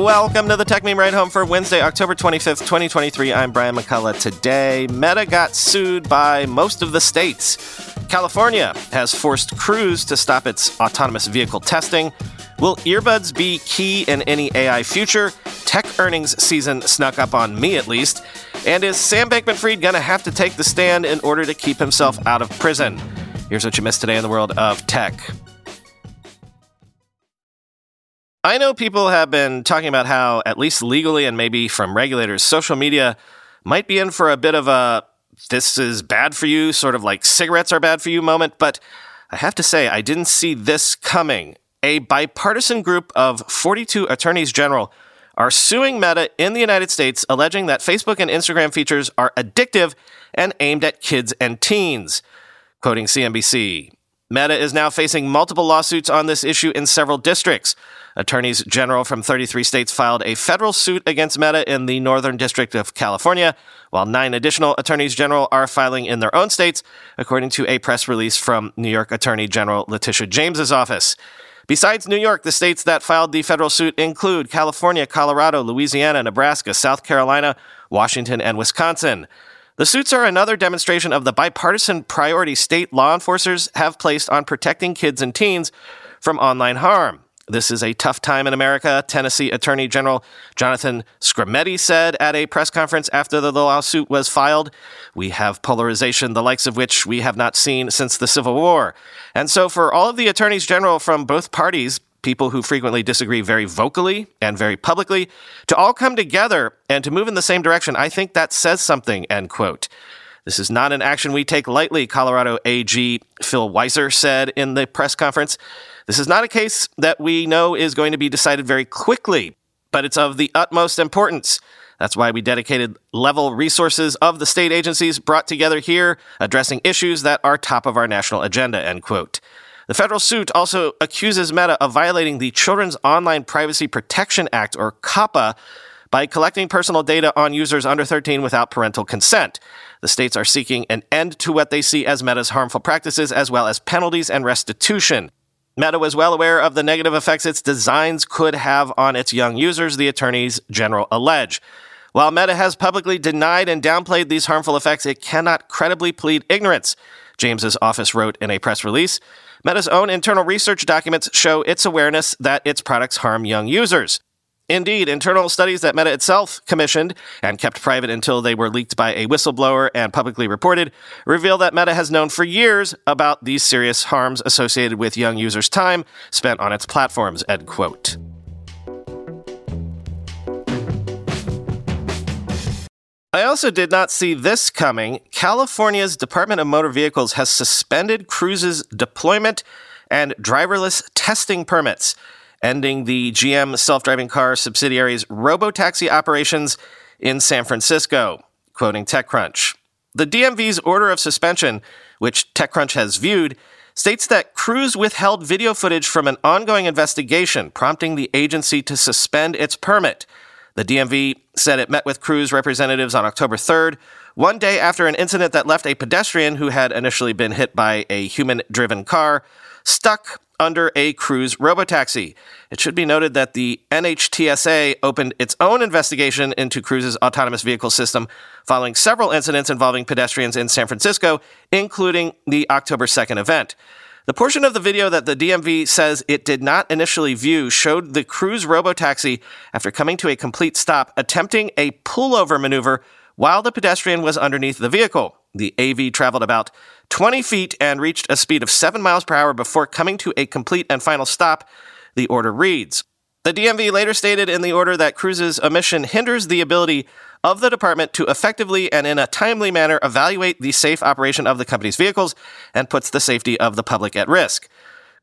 Welcome to the Techmeme Ride Home for Wednesday, October 25th, 2023. I'm Brian McCullough. Today, Meta got sued by most of the states. California has forced Cruise to stop its autonomous vehicle testing. Will earbuds be key in any AI future? Tech earnings season snuck up on me at least. And is Sam Bankman Fried going to have to take the stand in order to keep himself out of prison? Here's what you missed today in the world of tech. I know people have been talking about how, at least legally and maybe from regulators, social media might be in for a bit of a this is bad for you, sort of like cigarettes are bad for you moment, but I have to say, I didn't see this coming. A bipartisan group of 42 attorneys general are suing Meta in the United States, alleging that Facebook and Instagram features are addictive and aimed at kids and teens. Quoting CNBC, Meta is now facing multiple lawsuits on this issue in several districts. Attorneys general from 33 states filed a federal suit against Meta in the Northern District of California, while nine additional attorneys general are filing in their own states, according to a press release from New York Attorney General Letitia James's office. Besides New York, the states that filed the federal suit include California, Colorado, Louisiana, Nebraska, South Carolina, Washington, and Wisconsin. The suits are another demonstration of the bipartisan priority state law enforcers have placed on protecting kids and teens from online harm. This is a tough time in America, Tennessee Attorney General Jonathan Skrmetti said at a press conference after the lawsuit was filed. We have polarization, the likes of which we have not seen since the Civil War. And so, for all of the attorneys general from both parties, people who frequently disagree very vocally and very publicly, to all come together and to move in the same direction, I think that says something, end quote. This is not an action we take lightly, Colorado AG Phil Weiser said in the press conference. This is not a case that we know is going to be decided very quickly, but it's of the utmost importance. That's why we dedicated level resources of the state agencies brought together here, addressing issues that are top of our national agenda, end quote. The federal suit also accuses Meta of violating the Children's Online Privacy Protection Act, or COPPA, by collecting personal data on users under 13 without parental consent. The states are seeking an end to what they see as Meta's harmful practices, as well as penalties and restitution. Meta was well aware of the negative effects its designs could have on its young users, the attorneys general allege. While Meta has publicly denied and downplayed these harmful effects, it cannot credibly plead ignorance, James's office wrote in a press release. Meta's own internal research documents show its awareness that its products harm young users. Indeed, internal studies that Meta itself commissioned and kept private until they were leaked by a whistleblower and publicly reported reveal that Meta has known for years about these serious harms associated with young users' time spent on its platforms, end quote. I also did not see this coming. California's Department of Motor Vehicles has suspended Cruise's deployment and driverless testing permits, ending the GM self driving car subsidiary's robotaxi operations in San Francisco, quoting TechCrunch. The DMV's order of suspension, which TechCrunch has viewed, states that Cruise withheld video footage from an ongoing investigation, prompting the agency to suspend its permit. The DMV said it met with Cruise representatives on October 3rd, one day after an incident that left a pedestrian who had initially been hit by a human driven car stuck under a Cruise robotaxi. It should be noted that the NHTSA opened its own investigation into Cruise's autonomous vehicle system following several incidents involving pedestrians in San Francisco, including the October 2nd event. The portion of the video that the DMV says it did not initially view showed the Cruise robotaxi, after coming to a complete stop, attempting a pullover maneuver while the pedestrian was underneath the vehicle. The AV traveled about 20 feet and reached a speed of 7 miles per hour before coming to a complete and final stop, the order reads. The DMV later stated in the order that Cruise's omission hinders the ability of the department to effectively and in a timely manner evaluate the safe operation of the company's vehicles and puts the safety of the public at risk.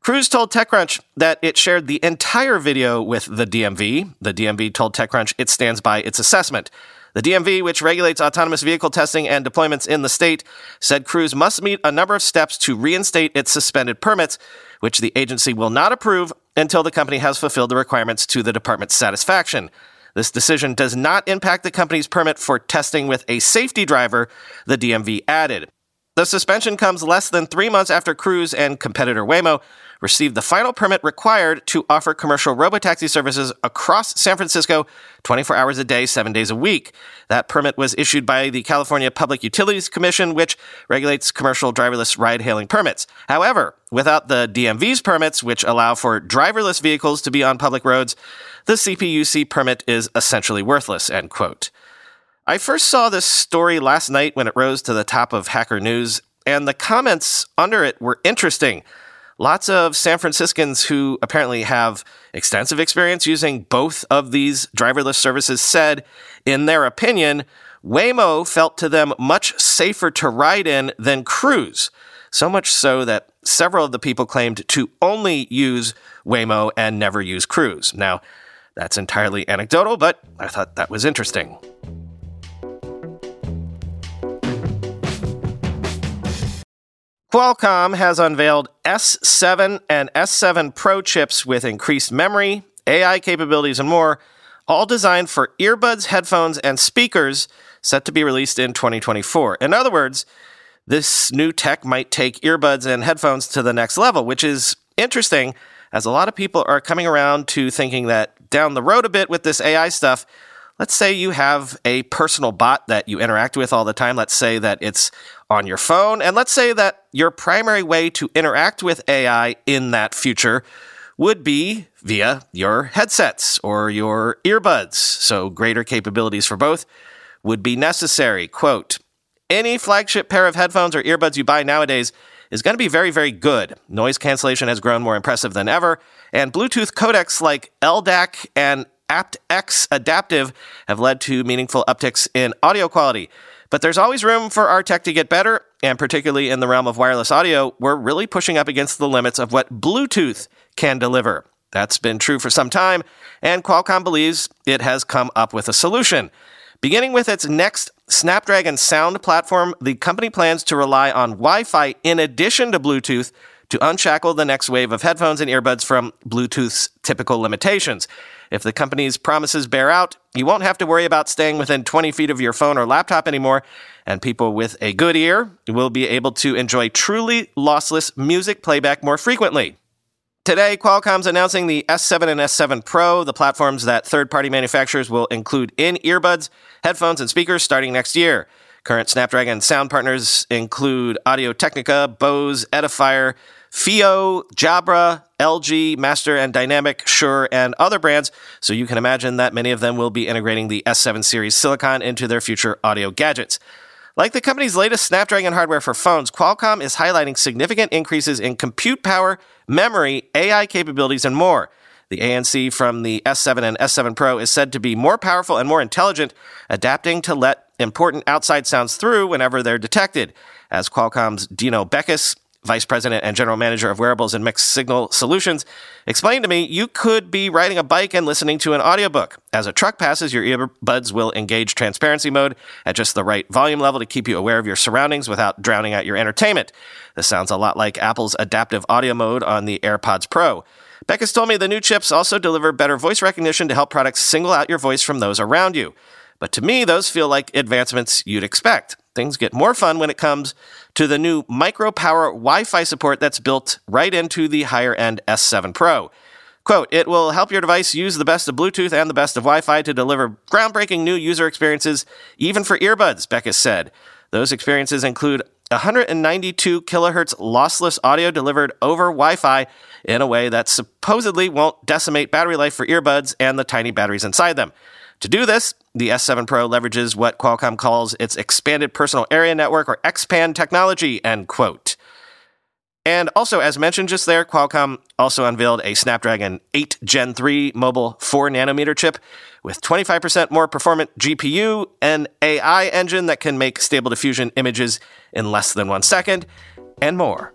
Cruise told TechCrunch that it shared the entire video with the DMV. The DMV told TechCrunch it stands by its assessment. The DMV, which regulates autonomous vehicle testing and deployments in the state, said Cruise must meet a number of steps to reinstate its suspended permits, which the agency will not approve until the company has fulfilled the requirements to the department's satisfaction. This decision does not impact the company's permit for testing with a safety driver, the DMV added. The suspension comes less than three months after Cruise and competitor Waymo received the final permit required to offer commercial robotaxi services across San Francisco 24 hours a day, seven days a week. That permit was issued by the California Public Utilities Commission, which regulates commercial driverless ride hailing permits. However, without the DMV's permits, which allow for driverless vehicles to be on public roads, the CPUC permit is essentially worthless, end quote. I first saw this story last night when it rose to the top of Hacker News, and the comments under it were interesting. Lots of San Franciscans who apparently have extensive experience using both of these driverless services said, in their opinion, Waymo felt to them much safer to ride in than Cruise. So much so that several of the people claimed to only use Waymo and never use Cruise. Now, that's entirely anecdotal, but I thought that was interesting. Qualcomm has unveiled S7 and S7 Pro chips with increased memory, AI capabilities, and more, all designed for earbuds, headphones, and speakers set to be released in 2024. In other words, this new tech might take earbuds and headphones to the next level, which is interesting as a lot of people are coming around to thinking that down the road a bit with this AI stuff, let's say you have a personal bot that you interact with all the time. Let's say that it's on your phone. And let's say that your primary way to interact with AI in that future would be via your headsets or your earbuds. So greater capabilities for both would be necessary. Quote, any flagship pair of headphones or earbuds you buy nowadays is going to be very, very good. Noise cancellation has grown more impressive than ever, and Bluetooth codecs like LDAC and aptX Adaptive have led to meaningful upticks in audio quality. But there's always room for our tech to get better, and particularly in the realm of wireless audio, we're really pushing up against the limits of what Bluetooth can deliver. That's been true for some time, and Qualcomm believes it has come up with a solution. Beginning with its next Snapdragon sound platform, the company plans to rely on Wi Fi in addition to Bluetooth to unshackle the next wave of headphones and earbuds from Bluetooth's typical limitations. If the company's promises bear out, you won't have to worry about staying within 20 feet of your phone or laptop anymore, and people with a good ear will be able to enjoy truly lossless music playback more frequently. Today, Qualcomm's announcing the S7 and S7 Pro, the platforms that third party manufacturers will include in earbuds, headphones, and speakers starting next year. Current Snapdragon sound partners include Audio Technica, Bose, Edifier, FiiO, Jabra, LG, Master and Dynamic, Shure, and other brands, so you can imagine that many of them will be integrating the S7 series silicon into their future audio gadgets. Like the company's latest Snapdragon hardware for phones, Qualcomm is highlighting significant increases in compute power, memory, AI capabilities, and more. The ANC from the S7 and S7 Pro is said to be more powerful and more intelligent, adapting to let important outside sounds through whenever they're detected. As Qualcomm's Dino Bekis Vice President and General Manager of Wearables and Mixed Signal Solutions, explained to me you could be riding a bike and listening to an audiobook. As a truck passes, your earbuds will engage transparency mode at just the right volume level to keep you aware of your surroundings without drowning out your entertainment. This sounds a lot like Apple's adaptive audio mode on the AirPods Pro. Bekis told me the new chips also deliver better voice recognition to help products single out your voice from those around you. But to me, those feel like advancements you'd expect. Things get more fun when it comes to the new micro power Wi Fi support that's built right into the higher end S7 Pro. Quote, it will help your device use the best of Bluetooth and the best of Wi Fi to deliver groundbreaking new user experiences, even for earbuds, Bekis said. Those experiences include 192 kilohertz lossless audio delivered over Wi Fi in a way that supposedly won't decimate battery life for earbuds and the tiny batteries inside them. To do this, the S7 Pro leverages what Qualcomm calls its expanded personal area network or XPAN technology, end quote. And also, as mentioned just there, Qualcomm also unveiled a Snapdragon 8 Gen 3 mobile 4 nanometer chip with 25% more performant GPU, an AI engine that can make stable diffusion images in less than one second, and more.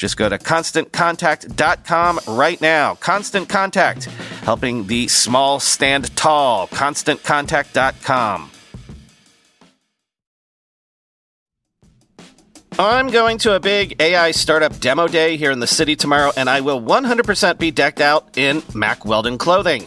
Just go to constantcontact.com right now. Constant Contact, helping the small stand tall. ConstantContact.com. I'm going to a big AI startup demo day here in the city tomorrow, and I will 100% be decked out in Mack Weldon clothing.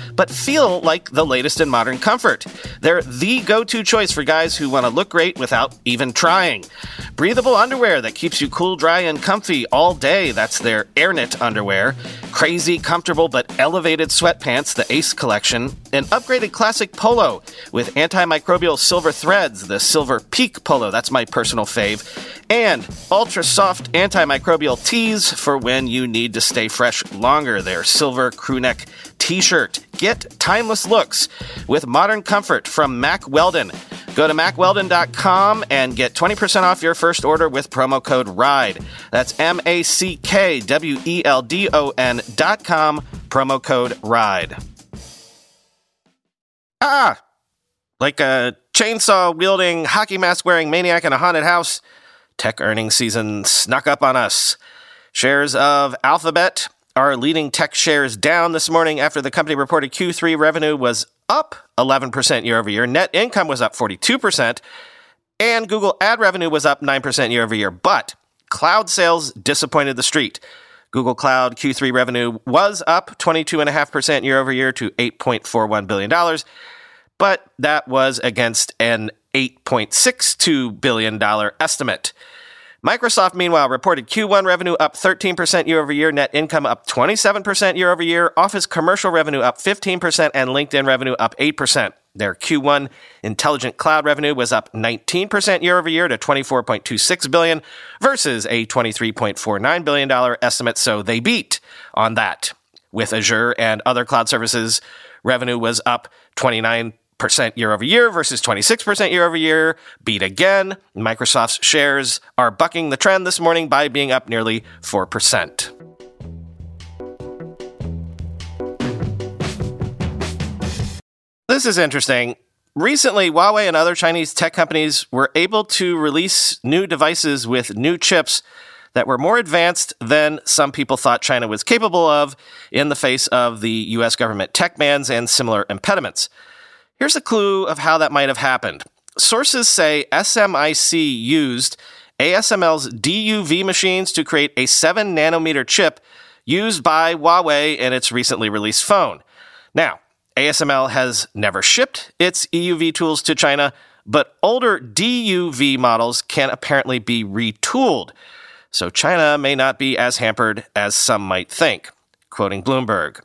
but feel like the latest in modern comfort. They're the go to choice for guys who want to look great without even trying. Breathable underwear that keeps you cool, dry, and comfy all day. That's their AirKnit underwear. Crazy, comfortable, but elevated sweatpants, the Ace collection. An upgraded classic polo with antimicrobial silver threads, the Silver Peak polo. That's my personal fave. And ultra soft antimicrobial tees for when you need to stay fresh longer. Their silver crewneck t shirt. Get timeless looks with modern comfort from Mack Weldon. Go to mackweldon.com and get 20% off your first order with promo code RIDE. That's M A C K W E L D O N.com, promo code RIDE. Ah! Like a chainsaw wielding, hockey mask wearing maniac in a haunted house, tech earnings season snuck up on us. Shares of Alphabet are leading tech shares down this morning after the company reported Q3 revenue was up 11% year over year. Net income was up 42%, and Google ad revenue was up 9% year over year. But cloud sales disappointed the street. Google Cloud Q3 revenue was up 22.5% year over year to $8.41 billion, but that was against an $8.62 billion estimate. Microsoft, meanwhile, reported Q1 revenue up 13% year over year, net income up 27% year over year, Office commercial revenue up 15%, and LinkedIn revenue up 8%. Their Q1 intelligent cloud revenue was up 19% year over year to 24.26 billion versus a 23.49 billion dollar estimate, so they beat on that. With Azure and other cloud services, revenue was up 29 percent year over year versus 26% year over year. Beat again. Microsoft's shares are bucking the trend this morning by being up nearly 4%. This is interesting. Recently, Huawei and other Chinese tech companies were able to release new devices with new chips that were more advanced than some people thought China was capable of in the face of the US government tech bans and similar impediments. Here's a clue of how that might have happened. Sources say SMIC used ASML's DUV machines to create a 7 nanometer chip used by Huawei in its recently released phone. Now, ASML has never shipped its EUV tools to China, but older DUV models can apparently be retooled. So China may not be as hampered as some might think. Quoting Bloomberg.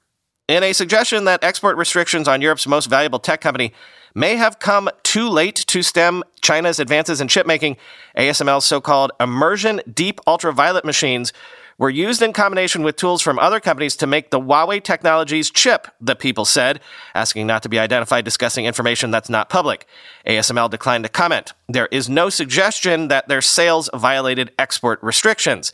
In a suggestion that export restrictions on Europe's most valuable tech company may have come too late to stem China's advances in chipmaking, ASML's so called immersion deep ultraviolet machines were used in combination with tools from other companies to make the Huawei Technologies chip, the people said, asking not to be identified discussing information that's not public. ASML declined to comment. There is no suggestion that their sales violated export restrictions.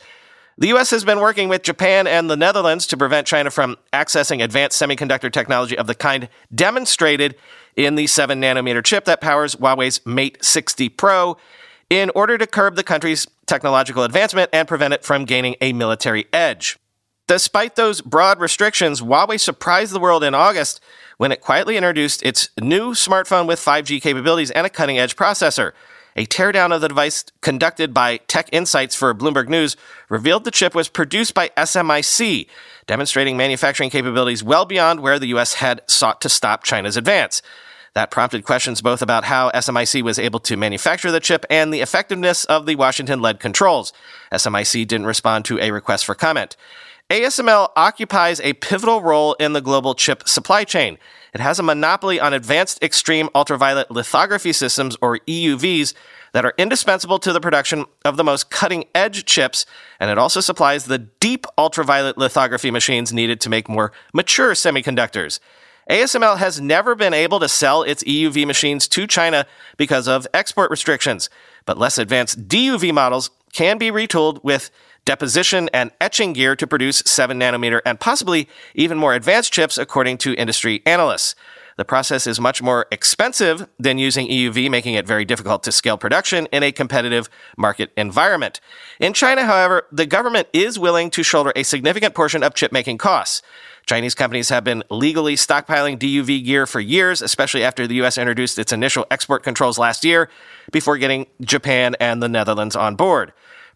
The U.S. has been working with Japan and the Netherlands to prevent China from accessing advanced semiconductor technology of the kind demonstrated in the 7 nanometer chip that powers Huawei's Mate 60 Pro in order to curb the country's technological advancement and prevent it from gaining a military edge. Despite those broad restrictions, Huawei surprised the world in August when it quietly introduced its new smartphone with 5G capabilities and a cutting edge processor. A teardown of the device conducted by TechInsights for Bloomberg News revealed the chip was produced by SMIC, demonstrating manufacturing capabilities well beyond where the U.S. had sought to stop China's advance. That prompted questions both about how SMIC was able to manufacture the chip and the effectiveness of the Washington led controls. SMIC didn't respond to a request for comment. ASML occupies a pivotal role in the global chip supply chain. It has a monopoly on advanced extreme ultraviolet lithography systems, or EUVs, that are indispensable to the production of the most cutting edge chips, and it also supplies the deep ultraviolet lithography machines needed to make more mature semiconductors. ASML has never been able to sell its EUV machines to China because of export restrictions, but less advanced DUV models can be retooled with deposition and etching gear to produce 7 nanometer and possibly even more advanced chips, according to industry analysts. The process is much more expensive than using EUV, making it very difficult to scale production in a competitive market environment. In China, however, the government is willing to shoulder a significant portion of chip making costs. Chinese companies have been legally stockpiling DUV gear for years, especially after the US introduced its initial export controls last year, before getting Japan and the Netherlands on board.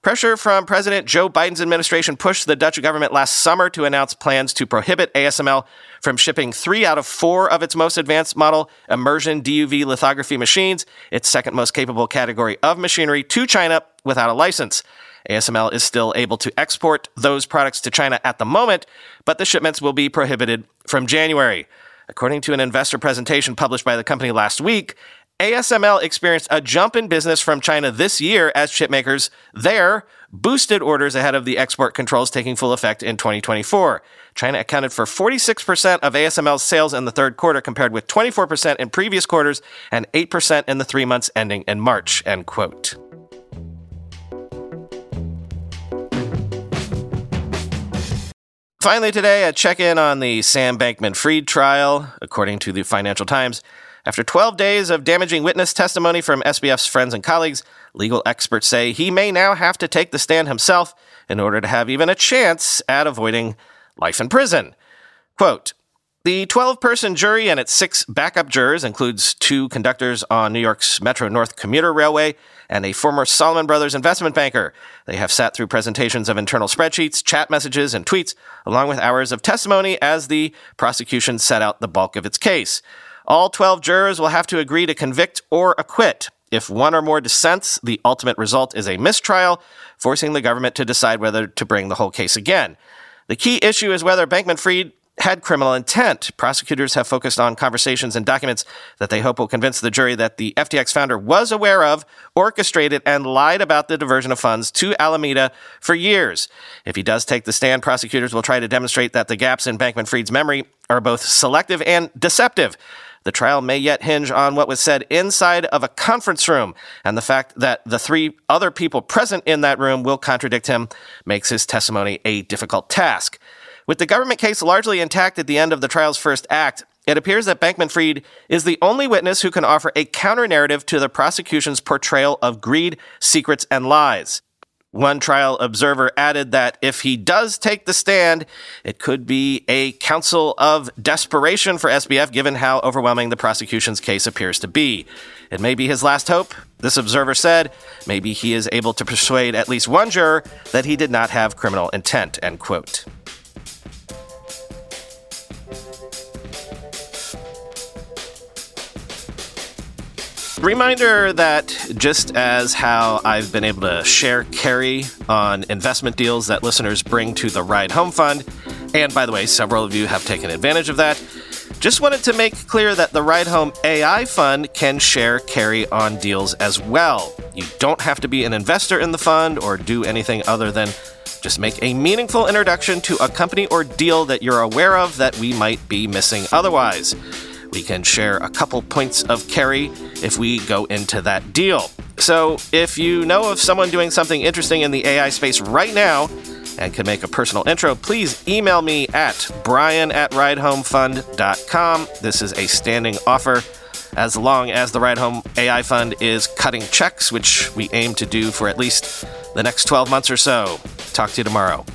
Pressure from President Joe Biden's administration pushed the Dutch government last summer to announce plans to prohibit ASML from shipping three out of four of its most advanced model immersion DUV lithography machines, its second most capable category of machinery, to China without a license. ASML is still able to export those products to China at the moment, but the shipments will be prohibited from January. According to an investor presentation published by the company last week, ASML experienced a jump in business from China this year as chipmakers there boosted orders ahead of the export controls taking full effect in 2024. China accounted for 46% of ASML's sales in the third quarter compared with 24% in previous quarters and 8% in the 3 months ending in March, end quote. Finally, today, a check in on the Sam Bankman Fried trial. According to the Financial Times, after 12 days of damaging witness testimony from SBF's friends and colleagues, legal experts say he may now have to take the stand himself in order to have even a chance at avoiding life in prison. Quote, the 12 person jury and its six backup jurors includes two conductors on New York's Metro North Commuter Railway and a former Salomon Brothers investment banker. They have sat through presentations of internal spreadsheets, chat messages, and tweets, along with hours of testimony as the prosecution set out the bulk of its case. All 12 jurors will have to agree to convict or acquit. If one or more dissents, the ultimate result is a mistrial, forcing the government to decide whether to bring the whole case again. The key issue is whether Bankman Fried had criminal intent. Prosecutors have focused on conversations and documents that they hope will convince the jury that the FTX founder was aware of, orchestrated, and lied about the diversion of funds to Alameda for years. If he does take the stand, prosecutors will try to demonstrate that the gaps in Bankman Fried's memory are both selective and deceptive. The trial may yet hinge on what was said inside of a conference room, and the fact that the three other people present in that room will contradict him makes his testimony a difficult task. With the government case largely intact at the end of the trial's first act, it appears that Bankman Fried is the only witness who can offer a counter narrative to the prosecution's portrayal of greed, secrets, and lies. One trial observer added that if he does take the stand, it could be a counsel of desperation for SBF given how overwhelming the prosecution's case appears to be. It may be his last hope, this observer said. Maybe he is able to persuade at least one juror that he did not have criminal intent, end quote. Reminder that just as how I've been able to share carry on investment deals that listeners bring to the Ride Home Fund, and by the way, several of you have taken advantage of that, just wanted to make clear that the Ride Home AI Fund can share carry on deals as well. You don't have to be an investor in the fund or do anything other than just make a meaningful introduction to a company or deal that you're aware of that we might be missing otherwise. We can share a couple points of carry if we go into that deal. So, if you know of someone doing something interesting in the AI space right now and can make a personal intro, please email me at brian at ridehomefund.com. This is a standing offer as long as the Ride Home AI Fund is cutting checks, which we aim to do for at least the next 12 months or so. Talk to you tomorrow.